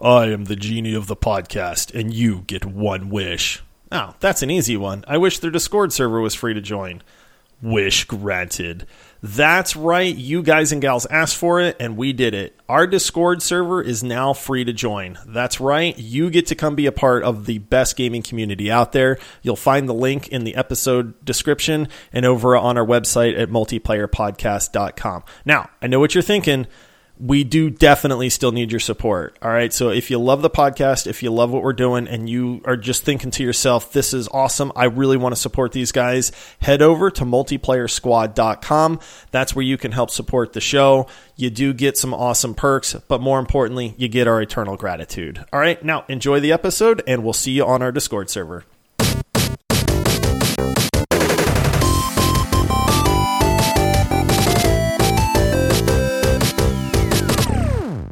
I am the genie of the podcast, and you get one wish. Oh, that's an easy one. I wish their Discord server was free to join. Wish granted. That's right, you guys and gals asked for it, and we did it. Our Discord server is now free to join. That's right, you get to come be a part of the best gaming community out there. You'll find the link in the episode description and over on our website at multiplayerpodcast.com. Now, I know what you're thinking we do definitely still need your support. All right. So if you love the podcast, if you love what we're doing, and you are just thinking to yourself, this is awesome, I really want to support these guys, head over to multiplayersquad.com. That's where you can help support the show. You do get some awesome perks, but more importantly, you get our eternal gratitude. All right. Now enjoy the episode, and we'll see you on our Discord server.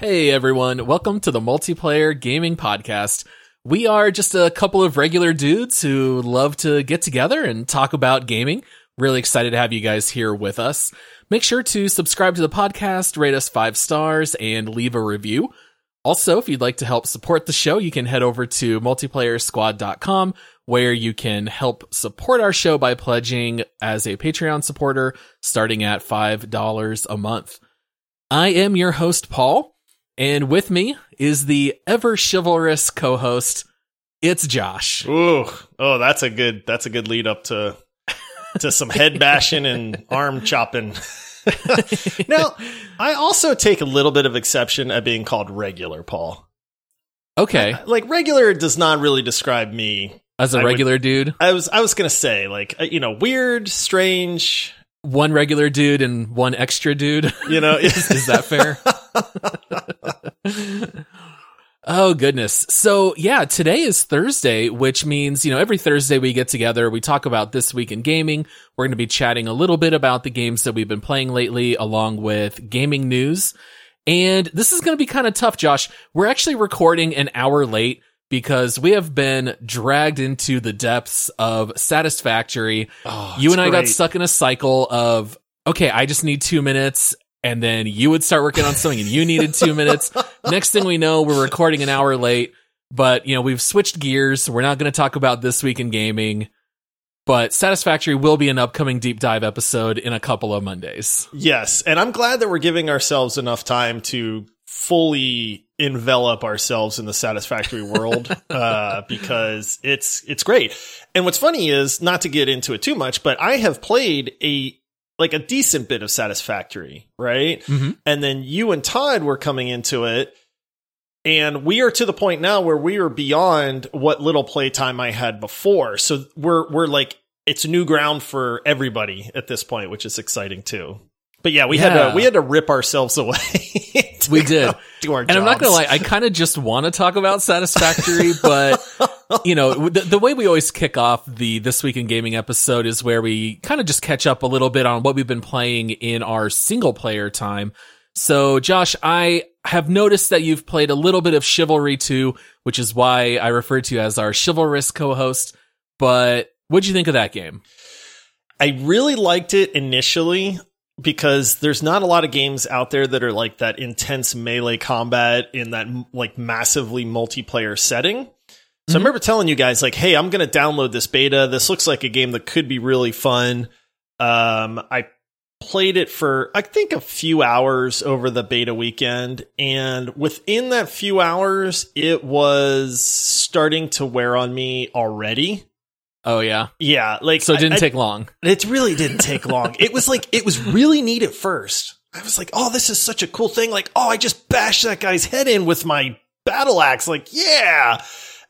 Hey everyone, welcome to the Multiplayer Gaming Podcast. We are just a couple of regular dudes who love to get together and talk about gaming. Really excited to have you guys here with us. Make sure to subscribe to the podcast, rate us five stars, and leave a review. Also, if you'd like to help support the show, you can head over to multiplayersquad.com where you can help support our show by pledging as a Patreon supporter starting at $5 a month. I am your host, Paul. And with me is the ever chivalrous co-host. It's Josh. Ooh, oh, that's a good that's a good lead up to to some head bashing and arm chopping. now, I also take a little bit of exception at being called regular, Paul. Okay. Like regular does not really describe me as a I regular would, dude. I was I was going to say like uh, you know, weird, strange, one regular dude and one extra dude. You know, is, is that fair? oh goodness. So yeah, today is Thursday, which means, you know, every Thursday we get together, we talk about this week in gaming. We're going to be chatting a little bit about the games that we've been playing lately along with gaming news. And this is going to be kind of tough, Josh. We're actually recording an hour late because we have been dragged into the depths of Satisfactory. Oh, you and I great. got stuck in a cycle of, okay, I just need two minutes. And then you would start working on something and you needed two minutes. Next thing we know, we're recording an hour late, but you know, we've switched gears. We're not going to talk about this week in gaming, but Satisfactory will be an upcoming deep dive episode in a couple of Mondays. Yes. And I'm glad that we're giving ourselves enough time to fully envelop ourselves in the satisfactory world uh, because it's it's great. And what's funny is not to get into it too much, but I have played a like a decent bit of satisfactory, right? Mm-hmm. And then you and Todd were coming into it. And we are to the point now where we are beyond what little playtime I had before. So we're we're like it's new ground for everybody at this point, which is exciting too. But yeah, we had to we had to rip ourselves away. We did. go Do our And I'm not gonna lie, I kind of just want to talk about Satisfactory, but you know, the, the way we always kick off the This Week in Gaming episode is where we kind of just catch up a little bit on what we've been playing in our single player time. So, Josh, I have noticed that you've played a little bit of Chivalry 2, which is why I refer to you as our chivalrous co-host. But what'd you think of that game? I really liked it initially because there's not a lot of games out there that are like that intense melee combat in that like massively multiplayer setting. So I remember telling you guys like, "Hey, I'm going to download this beta. This looks like a game that could be really fun." Um, I played it for I think a few hours over the beta weekend, and within that few hours, it was starting to wear on me already. Oh yeah. Yeah, like So it didn't I- I- take long. it really didn't take long. It was like it was really neat at first. I was like, "Oh, this is such a cool thing!" Like, "Oh, I just bashed that guy's head in with my battle axe." Like, yeah.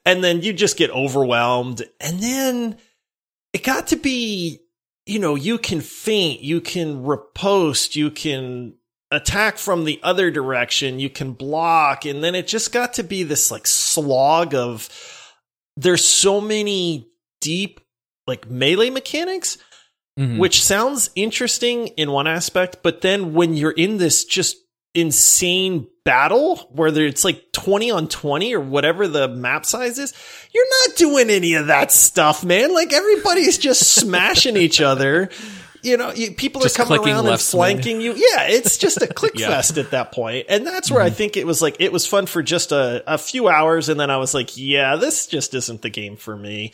And then you just get overwhelmed, and then it got to be, you know, you can feint you can riposte, you can attack from the other direction, you can block, and then it just got to be this like slog of. There's so many deep like melee mechanics Mhm. which sounds interesting in one aspect, but then when you're in this just insane battle where there, it's like 20 on 20 or whatever the map size is, you're not doing any of that stuff, man. Like everybody's just smashing each other. you know, you, people Just are coming around and swing. flanking you. Yeah, it's just a click Yeah. fest at that. And that's where I think it was like, it was fun for just a, a few hours. And then I was like, yeah, this just isn't the game for me.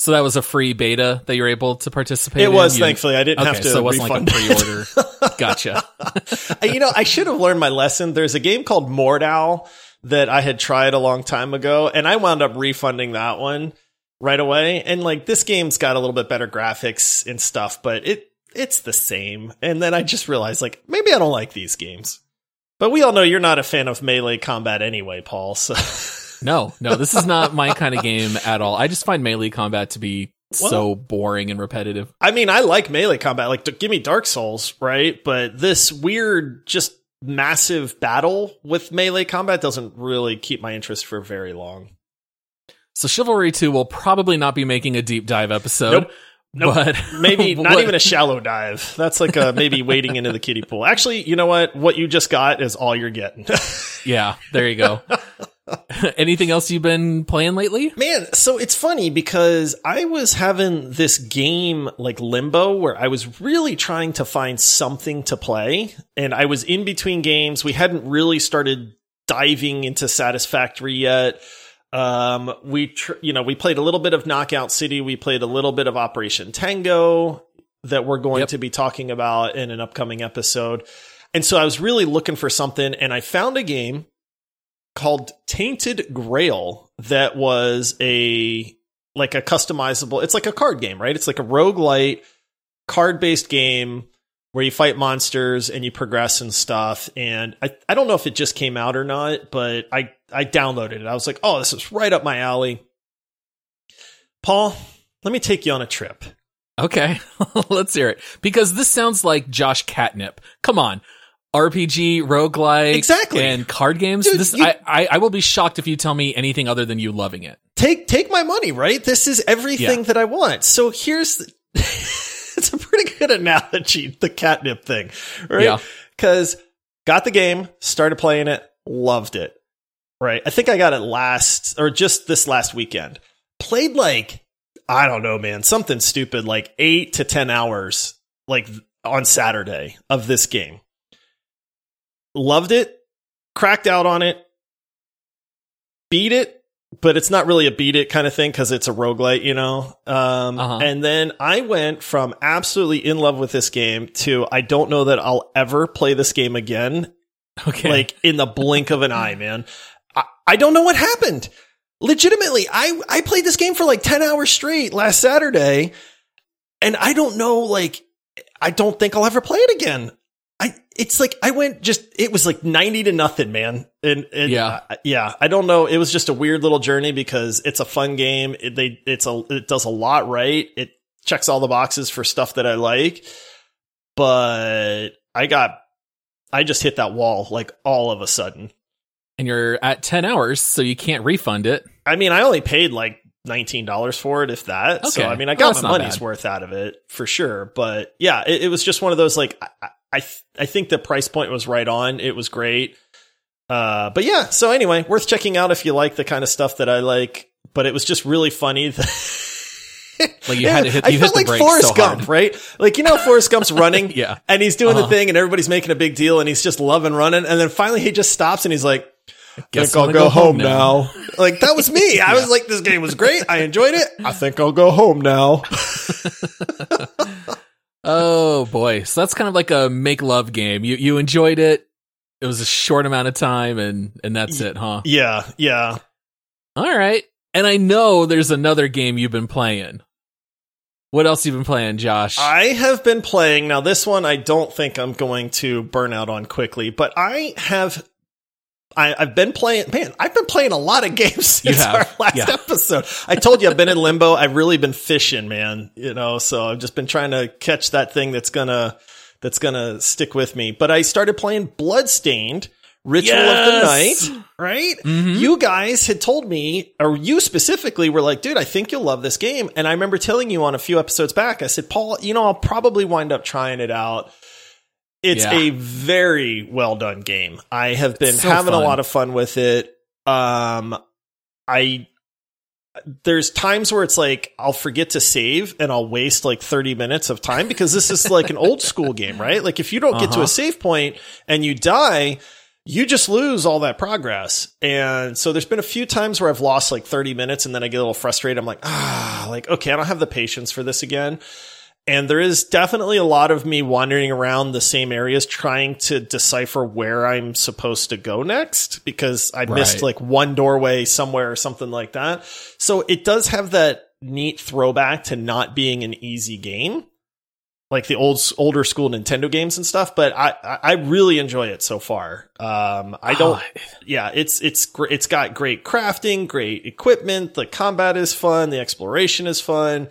So that was a free beta that you were able to participate in? It in? was, You- thankfully. I didn't Okay, have to so it wasn't like a pre-order. gotcha. Uh, you know, I should have learned my lesson. There's a game called Mordhau that I had tried a long time ago, and I wound up refunding that one right away. And like this game's got a little bit better graphics and stuff, but it it's the same. And then I just realized like maybe I don't like these games. But we all know you're not a fan of melee combat anyway, Paul. So No, no, this is not my kind of game at all. I just find melee combat to be so boring and repetitive. I mean, I like melee combat. Like, d- give me Dark Souls, right? But this weird, just massive battle with melee combat doesn't really keep my interest for very long. So Chivalry 2 will probably not be making a deep dive episode. Nope. Nope. But Maybe not even a shallow dive. That's like a maybe wading into the kiddie pool. Actually, you know what? What you just got is all you're getting. Yeah, there you go. Anything else you've been playing lately? Man, so it's funny because I was having this game like limbo where I was really trying to find something to play and I was in between games. We hadn't really started diving into Satisfactory yet. Um, we, tr- you know, we played a little bit of Knockout City. We played a little bit of Operation Tango that we're going Yep. to be talking about in an upcoming episode. And so I was really looking for something and I found a game called Tainted Grail that was a like a customizable it's like a card game, right? It's like a roguelite card-based game where you fight monsters and you progress and stuff. And I, I don't know if it just came out or not, but I, I downloaded it. I was like, oh, this is right up my alley. Paul, let me take you on a trip. Okay, let's hear it. Because this sounds like Josh Catnip. Come on. RPG, roguelike, Exactly. and card games. Dude, this you- I, I I will be shocked if you tell me anything other than you loving it. take take my money, right? This is everything Yeah. that I want. So here's the, it's a pretty good analogy, the catnip thing, right? Yeah. Cuz got the game, started playing it, loved it. Right? I think I got it last or just this last weekend. Played like I don't know, man, something stupid like 8 to 10 hours like on Saturday of this game. Loved it, cracked out on it, beat it, but it's not really a beat it kind of thing because it's a roguelite, you know? Um, Uh-huh. And then I went from absolutely in love with this game to I don't know that I'll ever play this game again, Okay. like in the blink of an eye, man. I, I don't know what happened. Legitimately, I, I played this game for like 10 hours straight last Saturday, and I don't know, like, I don't think I'll ever play it again. It's like I went just it was like 90 to nothing, man. And, and Yeah. uh, yeah, I don't know. It was just a weird little journey because it's a fun game. It, they it's a it does a lot right. It checks all the boxes for stuff that I like. But I got I just hit that wall like all of a sudden. and you're at 10 hours, so you can't refund it. I mean, I only paid like nineteen dollars for it, if that. So I mean, I got that's my money's bad. worth out of it for sure. But yeah, it, it was just one of those like I I, th- I think the price point was right on. It was great. Uh, but yeah. So anyway, worth checking out if you like the kind of stuff that I like. But it was just really funny. Like, you had to hit- I you felt hit the like Forrest so Gump, right? Like you know, Forrest Gump's running, Yeah. and he's doing Uh-huh. the thing, and everybody's making a big deal, and he's just loving running, and then finally he just stops, and he's like. Guess think I'll I'm go, gonna home now. like that was me. I was like, this game was great. I enjoyed it. I think I'll go home now. Oh boy. So that's kind of like a make love game. You you enjoyed it. It was a short amount of time and and that's it, huh? yeah, yeah. All right. And I know there's another game you've been playing. What else you been playing, Josh? I have been playing now. This one I don't think I'm going to burn out on quickly, but I have. I, I've been playing. Man, I've been playing a lot of games since our last yeah. episode. I told you I've been in limbo. I've really been fishing, man. You know, so I've just been trying to catch that thing that's gonna that's gonna stick with me. But I started playing Bloodstained. Ritual of the Night, right? Mhm. You guys had told me, or you specifically were like, dude, I think you'll love this game. And I remember telling you on a few episodes back, I said, Paul, you know, I'll probably wind up trying it out. It's Yeah. a very well done game. I have been so having fun. a lot of fun with it. Um, I, there's times where it's like I'll forget to save and I'll waste like 30 minutes of time because this is like an old school game, right? Like if you don't get to Uh-huh. a save point and you die, you just lose all that progress. And so there's been a few times where I've lost like 30 minutes and then I get a little frustrated. I'm like, ah, like, okay, I don't have the patience for this again. And there is definitely a lot of me wandering around the same areas trying to decipher where I'm supposed to go next because I missed like one doorway somewhere or something like that. So it does have that neat throwback to not being an easy game. Like the old, older school Nintendo games and stuff, but I, I really enjoy it so far. Um, I don't, yeah, it's it's it's got great crafting, great equipment. The combat is fun. The exploration is fun.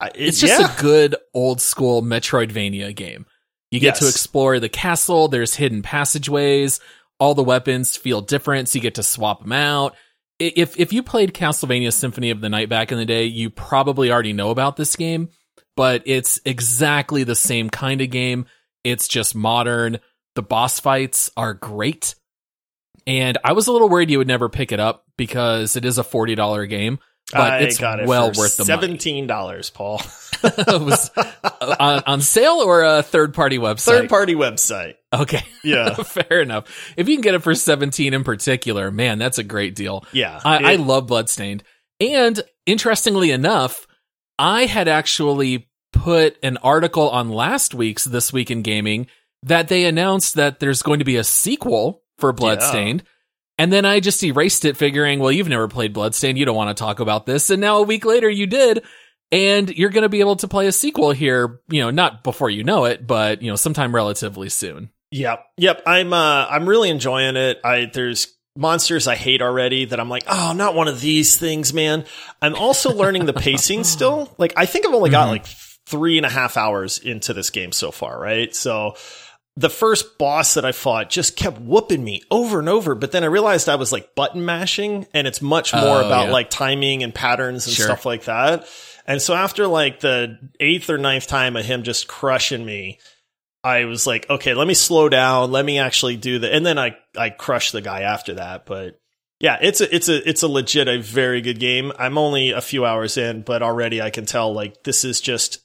I- it's just yeah. a good old school Metroidvania game. You get to explore the castle. There's hidden passageways. All the weapons feel different, so you get to swap them out. If if you played Castlevania Symphony of the Night back in the day, you probably already know about this game. But it's exactly the same kind of game. It's just modern. The boss fights are great. And I was a little worried you would never pick it up because it is a forty dollar game, but I it's got it well worth the seventeen dollars, Paul. it was uh, on, on sale or a third party website? Third party website. Okay. Yeah, Fair enough. If you can get it for 17 in particular, man, that's a great deal. yeah. I, I love Bloodstained. And interestingly enough, I had actually put an article on last week's This Week in Gaming that they announced that there's going to be a sequel for Bloodstained. And then I just erased it, figuring, well, you've never played Bloodstained. You don't want to talk about this. And now a week later, you did. And you're going to be able to play a sequel here, you know, not before you know it, but, you know, sometime relatively soon. Yep. Yep. I'm uh I'm really enjoying it. I there's monsters I hate already that I'm like, oh, not one of these things, man. I'm also learning the pacing still. Like I think I've only got Mhm. like three and a half hours into this game so far, right? So the first boss that I fought just kept whooping me over and over, but then I realized I was like button mashing and it's much more Oh, about yeah. like timing and patterns and Sure. stuff like that. And so after like the eighth or ninth time of him just crushing me, I was like, okay, let me slow down. Let me actually do the, and then I, I crushed the guy after that. But yeah, it's a, it's a, it's a legit, a very good game. I'm only a few hours in, but already I can tell like this is just,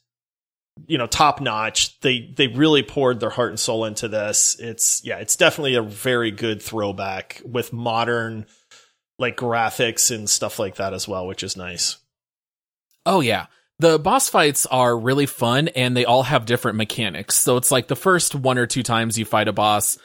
you know, top notch. They, they really poured their heart and soul into this. It's, yeah, it's definitely a very good throwback with modern, like graphics and stuff like that as well, which is nice. Oh yeah. The boss fights are really fun and they all have different mechanics. So it's like the first one or two times you fight a boss,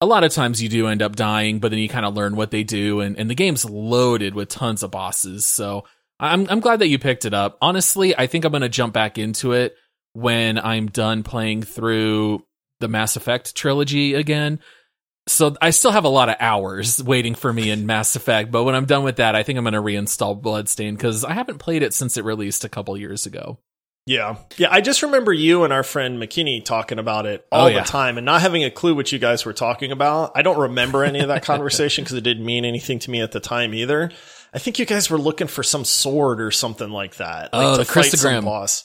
a lot of times you do end up dying, but then you kind of learn what they do and, and the game's loaded with tons of bosses. So I'm I'm glad that you picked it up. Honestly, I think I'm gonna jump back into it when I'm done playing through the Mass Effect trilogy again. So I still have a lot of hours waiting for me in Mass Effect, but when I'm done with that, I think I'm going to reinstall Bloodstain because I haven't played it since it released a couple years ago. Yeah. Yeah. I just remember you and our friend McKinney talking about it oh, all Oh, yeah. the time and not having a clue what you guys were talking about. I don't remember any of that conversation because it didn't mean anything to me at the time either. I think you guys were looking for some sword or something like that. Like Oh, to the fight some boss.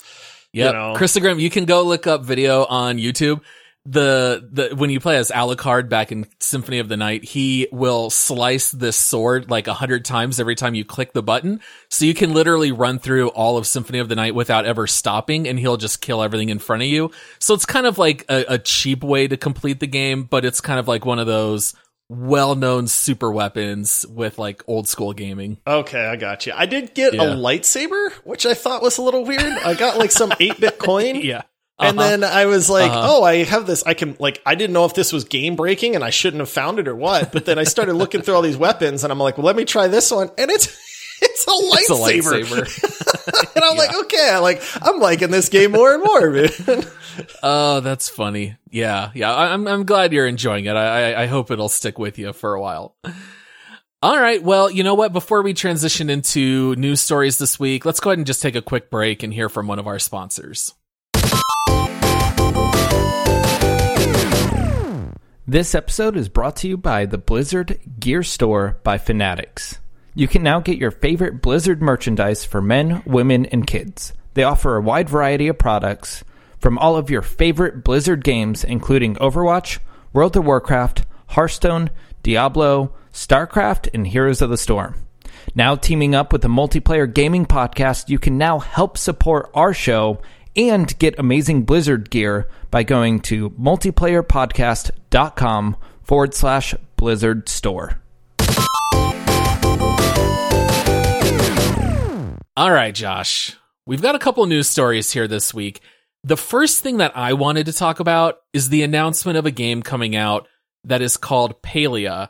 Yeah, know. Crissaegrim, you can go look up video on YouTube. The the when you play as Alucard back in Symphony of the Night, he will slice this sword like a hundred times every time you click the button. So you can literally run through all of Symphony of the Night without ever stopping, and he'll just kill everything in front of you. So it's kind of like a, a cheap way to complete the game, but it's kind of like one of those well-known super weapons with like old school gaming. Okay, I got you. I did get Yeah. a lightsaber, which I thought was a little weird. I got like some 8 bit coin. Yeah. And Uh-huh. then I was like, Uh-huh. oh, I have this. I can, like, I didn't know if this was game breaking and I shouldn't have found it or what. But then I started looking through all these weapons and I'm like, well, let me try this one. And it's, it's a It's a lightsaber. lightsaber. and I'm like, okay, I like, I'm liking this game more and more, man. Oh, that's funny. Yeah, yeah. I- I'm I'm glad you're enjoying it. I I- I hope it'll stick with you for a while. All right. Well, you know what? Before we transition into news stories this week, let's go ahead and just take a quick break and hear from one of our sponsors. This episode is brought to you by the Blizzard Gear Store by Fanatics. You can now get your favorite Blizzard merchandise for men, women, and kids. They offer a wide variety of products from all of your favorite Blizzard games, including Overwatch, World of Warcraft, Hearthstone, Diablo, StarCraft, and Heroes of the Storm. Now teaming up with a multiplayer gaming podcast, you can now help support our show and get amazing Blizzard gear by going to multiplayerpodcast.com forward slash Blizzard store. All right, Josh. We've got a couple news stories here this week. The first thing that I wanted to talk about is the announcement of a game coming out that is called Palia.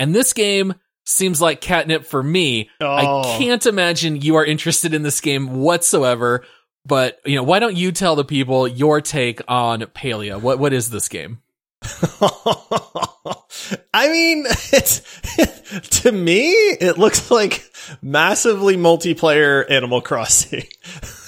And this game seems like catnip for me. Oh. I can't imagine you are interested in this game whatsoever. But, you know, why don't you tell the people your take on Palia? What what is this game? I mean, it's to me, it looks like massively multiplayer Animal Crossing.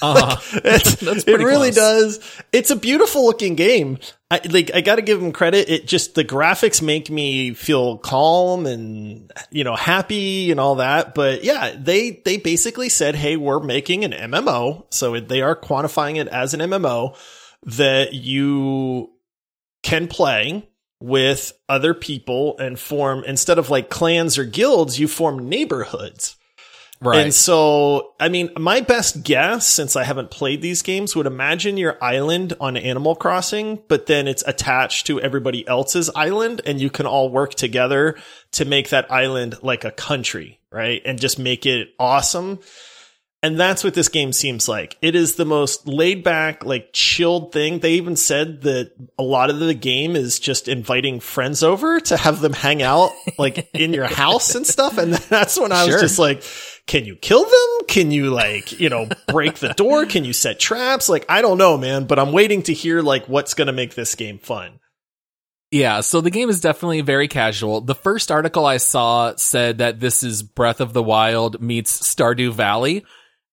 Uh, That's it really close. does. It's a beautiful looking game. I like. I got to give them credit. It just the graphics make me feel calm and you know happy and all that. But yeah, they they basically said, "Hey, we're making an MMO." So they are quantifying it as an MMO that you can play with other people and form instead of like clans or guilds, you form neighborhoods. Right. And so, I mean, my best guess, since I haven't played these games, would imagine your island on Animal Crossing, but then it's attached to everybody else's island and you can all work together to make that island like a country, right? And just make it awesome. And that's what this game seems like. It is the most laid back, like chilled thing. They even said that a lot of the game is just inviting friends over to have them hang out like in your house and stuff. And that's when I was just like, can you kill them? Can you like, you know, break the door? Can you set traps? Like, I don't know, man, but I'm waiting to hear like what's going to make this game fun. Yeah, so the game is definitely very casual. The first article I saw said that this is Breath of the Wild meets Stardew Valley.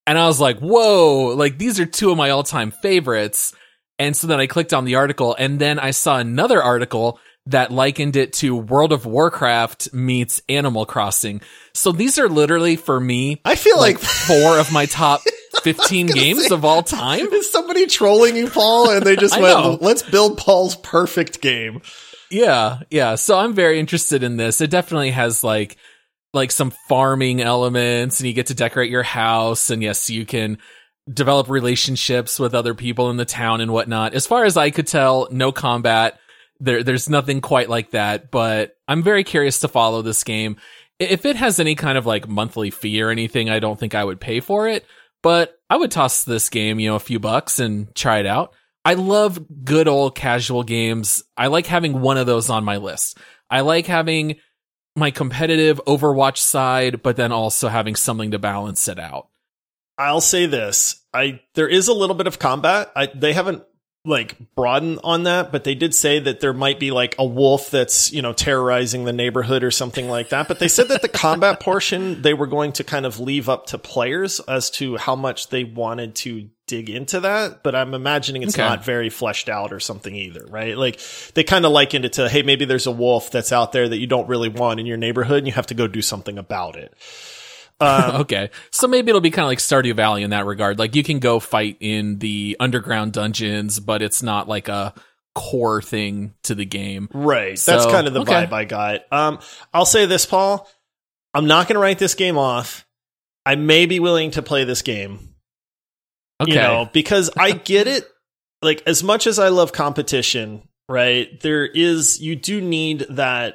And I was like, whoa, like these are two of my all time favorites. And so then I clicked on the article and then I saw another article that likened it to World of Warcraft meets Animal Crossing. So these are literally for me I feel like like, four of my top 15 games say- of all time. is somebody trolling you, Paul? And they just went, know. let's build Paul's perfect game. Yeah, yeah. So I'm very interested in this. It definitely has like like some farming elements and you get to decorate your house and yes, you can develop relationships with other people in the town and whatnot. As far as I could tell, no combat. There there's nothing quite like that, but I'm very curious to follow this game. If it has any kind of like monthly fee or anything, I don't think I would pay for it, but I would toss this game, you know, a few bucks and try it out. I love good old casual games. I like having one of those on my list. I like having my competitive Overwatch side, but then also having something to balance it out. I'll say this: I there is a little bit of combat. I, they haven't like broadened on that, but they did say that there might be like a wolf that's you know terrorizing the neighborhood or something like that. But they said that the combat portion they were going to kind of leave up to players as to how much they wanted to dig into that. But I'm imagining it's Okay. not very fleshed out or something either, right? Like they kind of likened it to hey, maybe there's a wolf that's out there that you don't really want in your neighborhood, and you have to go do something about it. okay. So maybe it'll be kind of like Stardew Valley in that regard. Like you can go fight in the underground dungeons, but it's not like a core thing to the game. Right. That's kind of the okay. vibe I got. Um, I'll say this, Paul. I'm not going to write this game off. I may be willing to play this game. Okay. You know, because I get it. Like as much as I love competition, right? There is you do need that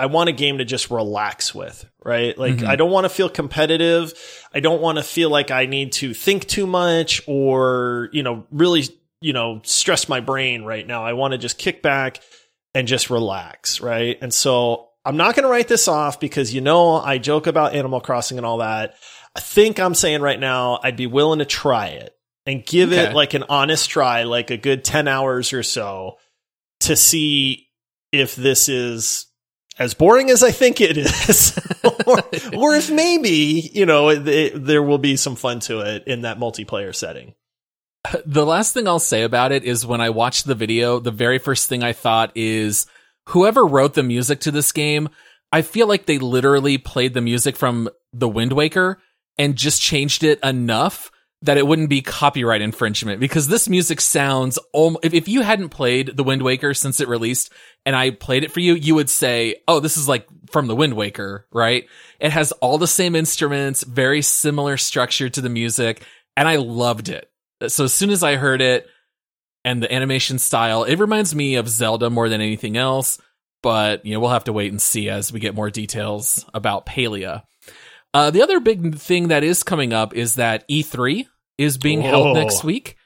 I want a game to just relax with, right? Like Mhm. I don't want to feel competitive. I don't want to feel like I need to think too much or, you know, really, you know, stress my brain right now. I want to just kick back and just relax, right? And so I'm not going to write this off because you know I joke about Animal Crossing and all that. I think I'm saying right now I'd be willing to try it and give Okay. it like an honest try, like a good 10 hours or so to see if this is as boring as I think it is, or, or if maybe, you know, it, it- there will be some fun to it in that multiplayer setting. the last thing I'll say about it is when I watched the video, the very first thing I thought is whoever wrote the music to this game, I feel like they literally played the music from The Wind Waker and just changed it enough that it wouldn't be copyright infringement because this music sounds if, if you hadn't played the Wind Waker since it released and I played it for you, you would say, Oh, this is like from the Wind Waker, right? It has all the same instruments, very similar structure to the music. And I loved it. So as soon as I heard it and the animation style, it reminds me of Zelda more than anything else. But, you know, we'll have to wait and see as we get more details about Palia. Uh, the other big thing that is coming up is that E3 is being Whoa. held next week.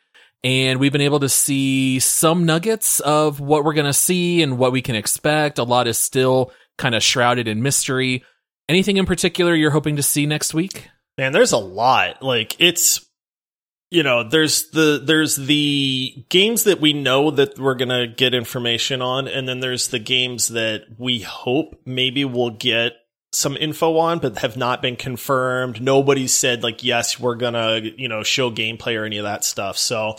And we've been able to see some nuggets of what we're going to see and what we can expect. A lot is still kind of shrouded in mystery. Anything in particular you're hoping to see next week? Man, there's a lot. Like it's you know, there's the there's the games that we know that we're going to get information on and then there's the games that we hope maybe we'll get some info on but have not been confirmed. Nobody's said like yes, we're to, you know, show gameplay or any of that stuff. So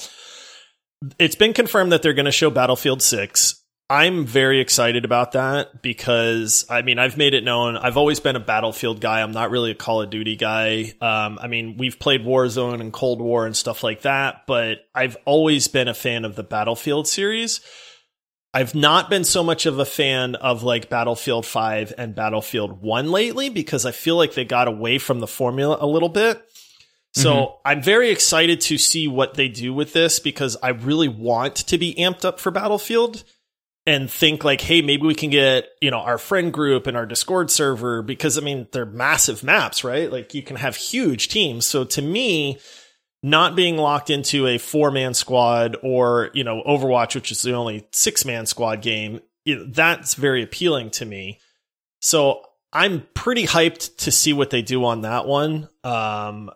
it's been confirmed that they're to show Battlefield 6. I'm very excited about that because I mean I've made it known I've always been a Battlefield guy. I'm not really a Call of Duty guy. Um, I mean we've played Warzone and Cold War and stuff like that, but I've always been a fan of the Battlefield series. I've not been so much of a fan of like Battlefield 5 and Battlefield 1 lately because I feel like they got away from the formula a little bit. So mm-hmm. I'm very excited to see what they do with this because I really want to be amped up for Battlefield and think like, hey, maybe we can get, you know, our friend group and our Discord server because I mean, they're massive maps, right? Like you can have huge teams. So to me, not being locked into a four man squad or, you know, Overwatch, which is the only six man squad game, you know, that's very appealing to me. So I'm pretty hyped to see what they do on that one. Um,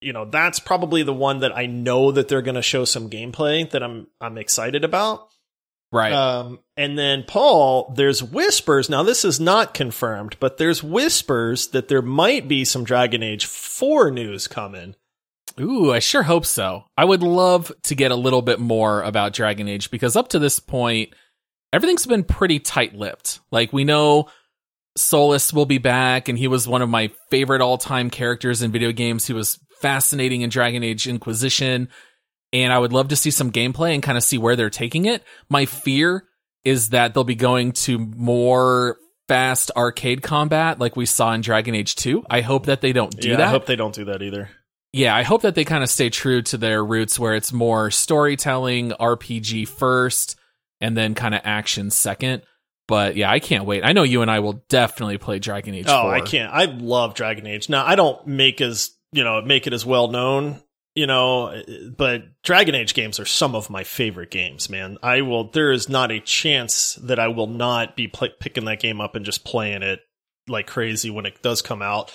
you know, that's probably the one that I know that they're going to show some gameplay that I'm I'm excited about. Right. Um, and then Paul, there's whispers. Now this is not confirmed, but there's whispers that there might be some Dragon Age 4 news coming. Ooh, I sure hope so. I would love to get a little bit more about Dragon Age because up to this point, everything's been pretty tight lipped. Like, we know Solas will be back, and he was one of my favorite all time characters in video games. He was fascinating in Dragon Age Inquisition, and I would love to see some gameplay and kind of see where they're taking it. My fear is that they'll be going to more fast arcade combat like we saw in Dragon Age 2. I hope that they don't do yeah, that I hope they don't do that either. Yeah, I hope that they kind of stay true to their roots where it's more storytelling, RPG first, and then kind of action second. But yeah, I can't wait. I know you and I will definitely play Dragon Age. Oh, 4. I can't. I love Dragon Age. Now, I don't make as, you know, make it as well known, you know, but Dragon Age games are some of my favorite games, man. I will, there is not a chance that I will not be picking that game up and just playing it like crazy when it does come out.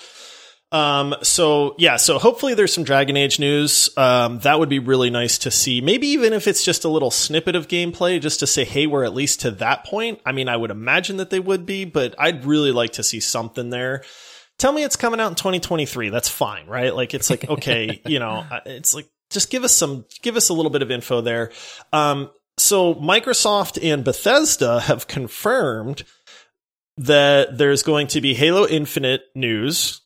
Um, so yeah, so hopefully there's some Dragon Age news. Um, that would be really nice to see. Maybe even if it's just a little snippet of gameplay, just to say, hey, we're at least to that point. I mean, I would imagine that they would be, but I'd really like to see something there. Tell me it's coming out in 2023. That's fine, right? Like it's like okay, you know, it's like just give us some, give us a little bit of info there. Um, so Microsoft and Bethesda have confirmed that there's going to be Halo Infinite news.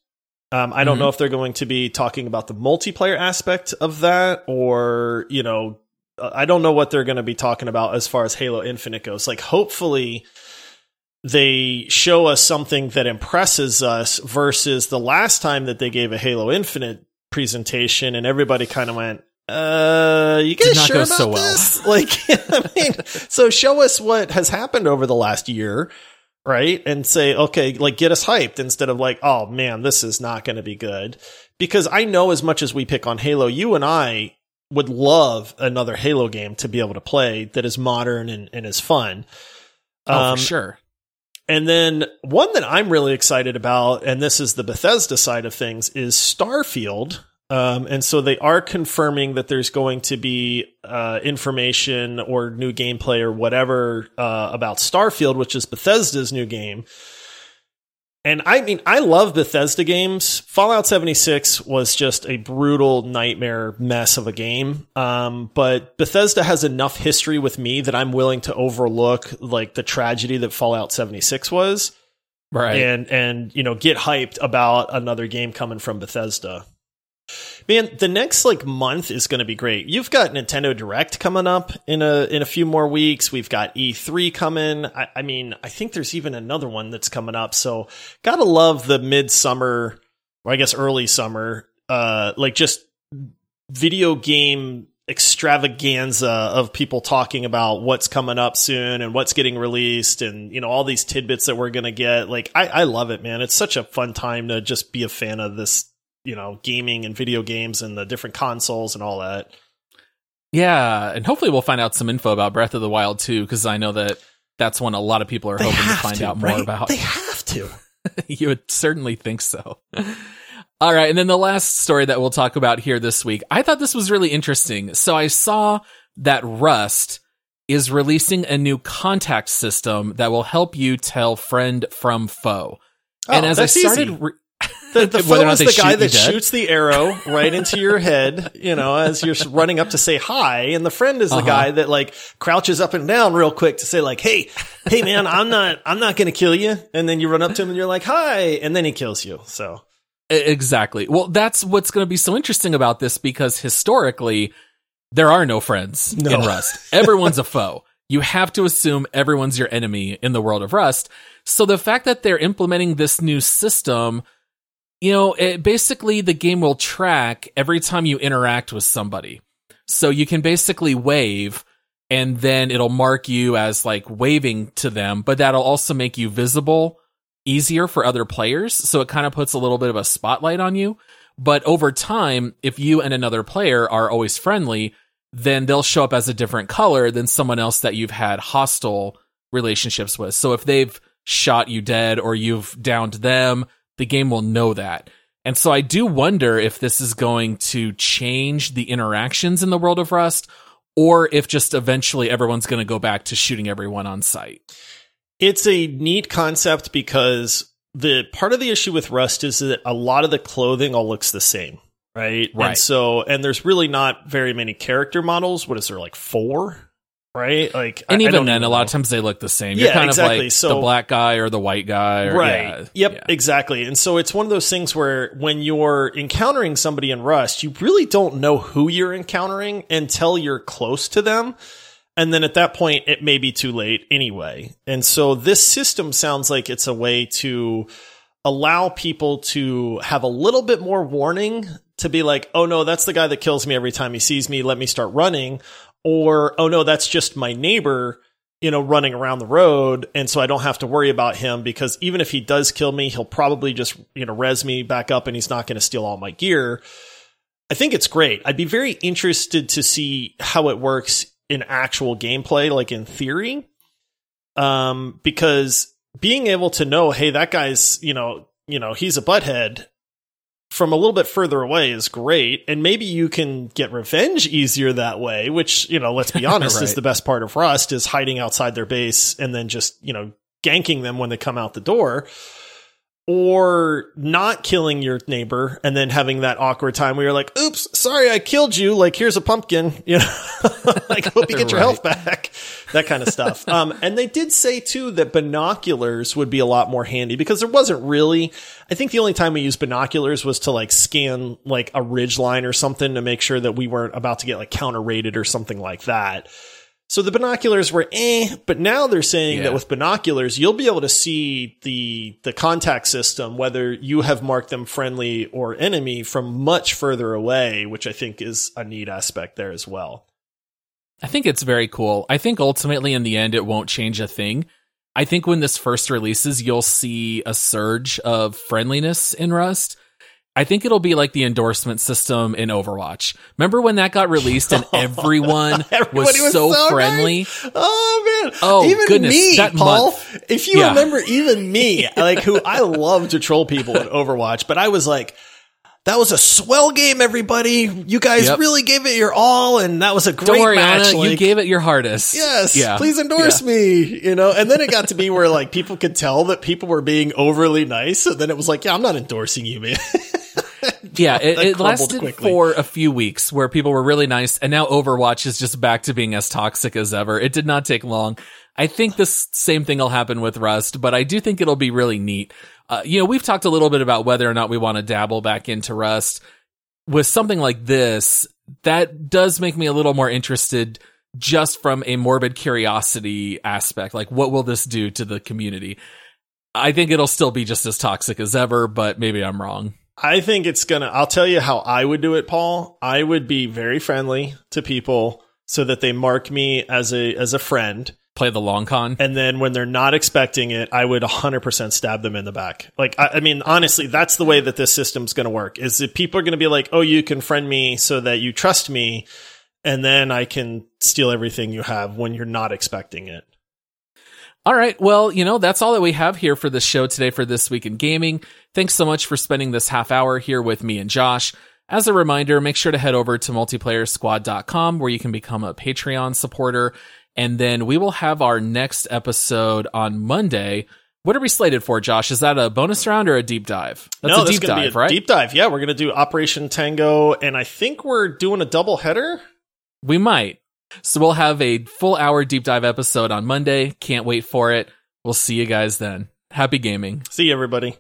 Um, I don't Mhm. know if they're going to be talking about the multiplayer aspect of that or, you know, uh, I don't know what they're going to be talking about as far as Halo Infinite goes. Like, hopefully they show us something that impresses us versus the last time that they gave a Halo Infinite presentation and everybody kind of went, uh, you guys Did not sure go about so well." this? Like, I mean, so show us what has happened over the last year, right? And say, okay, like get us hyped instead of like, oh man, this is not going to be good. Because I know as much as we pick on Halo, you and I would love another Halo game to be able to play that is modern and, and is fun. Oh, Um, for sure. and then one that I'm really excited about, and this is the Bethesda side of things, is Starfield. Um, and so they are confirming that there's going to be uh, information or new gameplay or whatever uh, about Starfield, which is Bethesda's new game. And I mean, I love Bethesda games. Fallout 76 was just a brutal nightmare mess of a game. Um, but Bethesda has enough history with me that I'm willing to overlook like the tragedy that Fallout 76 was Right. and and you know get hyped about another game coming from Bethesda. Man, the next like month is going to be great. You've got Nintendo Direct coming up in a in a few more weeks. We've got E3 coming. I, I mean, I think there's even another one that's coming up. So, gotta love the midsummer, or I guess early summer, uh, like just video game extravaganza of people talking about what's coming up soon and what's getting released and you know all these tidbits that we're gonna get like I, I love it man it's such a fun time to just be a fan of this you know gaming and video games and the different consoles and all that Yeah, and hopefully we'll find out some info about Breath of the Wild too, because I know that that's one a lot of people are They hoping to find to, out more right? about. they have to you would certainly think so. All right. And then the last story that we'll talk about here this week, I thought this was really interesting. So I saw that Rust is releasing a new contact system that will help you tell friend from foe. and Oh, as I started, re- the, the foe is the guy that dead. shoots the arrow right into your head, you know, as you're running up to say hi. And the friend is the Uh-huh. guy that like crouches up and down real quick to say like, Hey, hey man, I'm not, I'm not going to kill you. And then you run up to him and you're like, hi. And then he kills you. So Exactly. Well, that's what's going to be so interesting about this because historically, there are no friends No. in Rust. Everyone's a foe. You have to assume everyone's your enemy in the world of Rust. So the fact that they're implementing this new system, you know, it, basically the game will track every time you interact with somebody. So you can basically wave and then it'll mark you as like waving to them, but that'll also make you visible easier for other players. So it kind of puts a little bit of a spotlight on you. But over time, if you and another player are always friendly, then they'll show up as a different color than someone else that you've had hostile relationships with. So if they've shot you dead or you've downed them, the game will know that. And so I do wonder if this is going to change the interactions in the world of Rust or if just eventually everyone's going to go back to shooting everyone on sight. it's a neat concept because the part of the issue with Rust is that a lot of the clothing all looks the same. Right. Right. And so, and there's really not very many character models. What is there like four? Right. Like, And I even don't then, a lot of times they look the same. You're Yeah, kind exactly. of like So- the black guy or the white guy. Or, right. yeah, yep. yeah. Exactly. And so it's one of those things where when you're encountering somebody in Rust, you really don't know who you're encountering until you're close to them. And then at that point, it may be too late anyway. And so this system sounds like it's a way to allow people to have a little bit more warning to be like, oh no, that's the guy that kills me every time he sees me. Let me start running. Or, oh no, that's just my neighbor, you know, running around the road. And so I don't have to worry about him because even if he does kill me, he'll probably just, you know, res me back up and he's not going to steal all my gear. I think it's great. I'd be very interested to see how it works in actual gameplay, like in theory. Um, because being able to know, hey, that guy's, you know, you know, he's a butthead from a little bit further away is great. And maybe you can get revenge easier that way, which, you know, let's be honest, is the best part of Rust is hiding outside their base and then just, you know, ganking them when they come out the door. Or not killing your neighbor and then having that awkward time where you're like, oops, sorry, I killed you. Like, here's a pumpkin, you know, like, hope you get your Right. health back, that kind of stuff. Um, and they did say too that binoculars would be a lot more handy because there wasn't really, I think the only time we used binoculars was to like scan like a ridge line or something to make sure that we weren't about to get like counter rated or something like that. So the binoculars were eh, but now they're saying Yeah. that with binoculars, you'll be able to see the the contact system, whether you have marked them friendly or enemy from much further away, which I think is a neat aspect there as well. I think it's very cool. I think ultimately in the end, it won't change a thing. I think when this first releases, you'll see a surge of friendliness in Rust. I think it'll be like the endorsement system in Overwatch. Remember when that got released and everyone was, was so, so friendly? Oh man! Oh, even goodness, me, that Paul. month. If you Yeah. remember, even me, like who I love to troll people in Overwatch, but I was like, "That was a swell game, everybody. You guys Yep. really gave it your all, and that was a great Don't worry, match." Ana, you gave it your hardest. Yes, Yeah. please endorse Yeah. me. You know, and then it got to be where like people could tell that people were being overly nice, and then it was like, yeah, I'm not endorsing you, man. Yeah, it, it lasted quickly. for a few weeks where people were really nice, and now Overwatch is just back to being as toxic as ever. It did not take long. I think this same thing will happen with Rust, but I do think it'll be really neat. Uh, you know, we've talked a little bit about whether or not we want to dabble back into Rust. with something like this, that does make me a little more interested just from a morbid curiosity aspect. Like, what will this do to the community? I think it'll still be just as toxic as ever, but maybe I'm wrong. I think it's gonna. I'll tell you how I would do it, Paul. I would be very friendly to people so that they mark me as a as a friend. Play the long con. And then when they're not expecting it, I would 100% stab them in the back. Like, I, I mean, honestly, that's the way that this system's going to work. Is that people are going to be like, "Oh, you can friend me so that you trust me." and then I can steal everything you have when you're not expecting it. All right. Well, you know, that's all that we have here for the show today for This Week in Gaming. Thanks so much for spending this half hour here with me and Josh. As a reminder, make sure to head over to multiplayersquad.com where you can become a Patreon supporter. And then we will have our next episode on Monday. What are we slated for, Josh? Is that a bonus round or a deep dive? That's no, a deep dive, a right? Deep dive. Yeah, we're going to do Operation Tango, and I think we're doing a double header. We might. So we'll have a full hour deep dive episode on Monday. Can't wait for it. We'll see you guys then. Happy gaming. See you, everybody.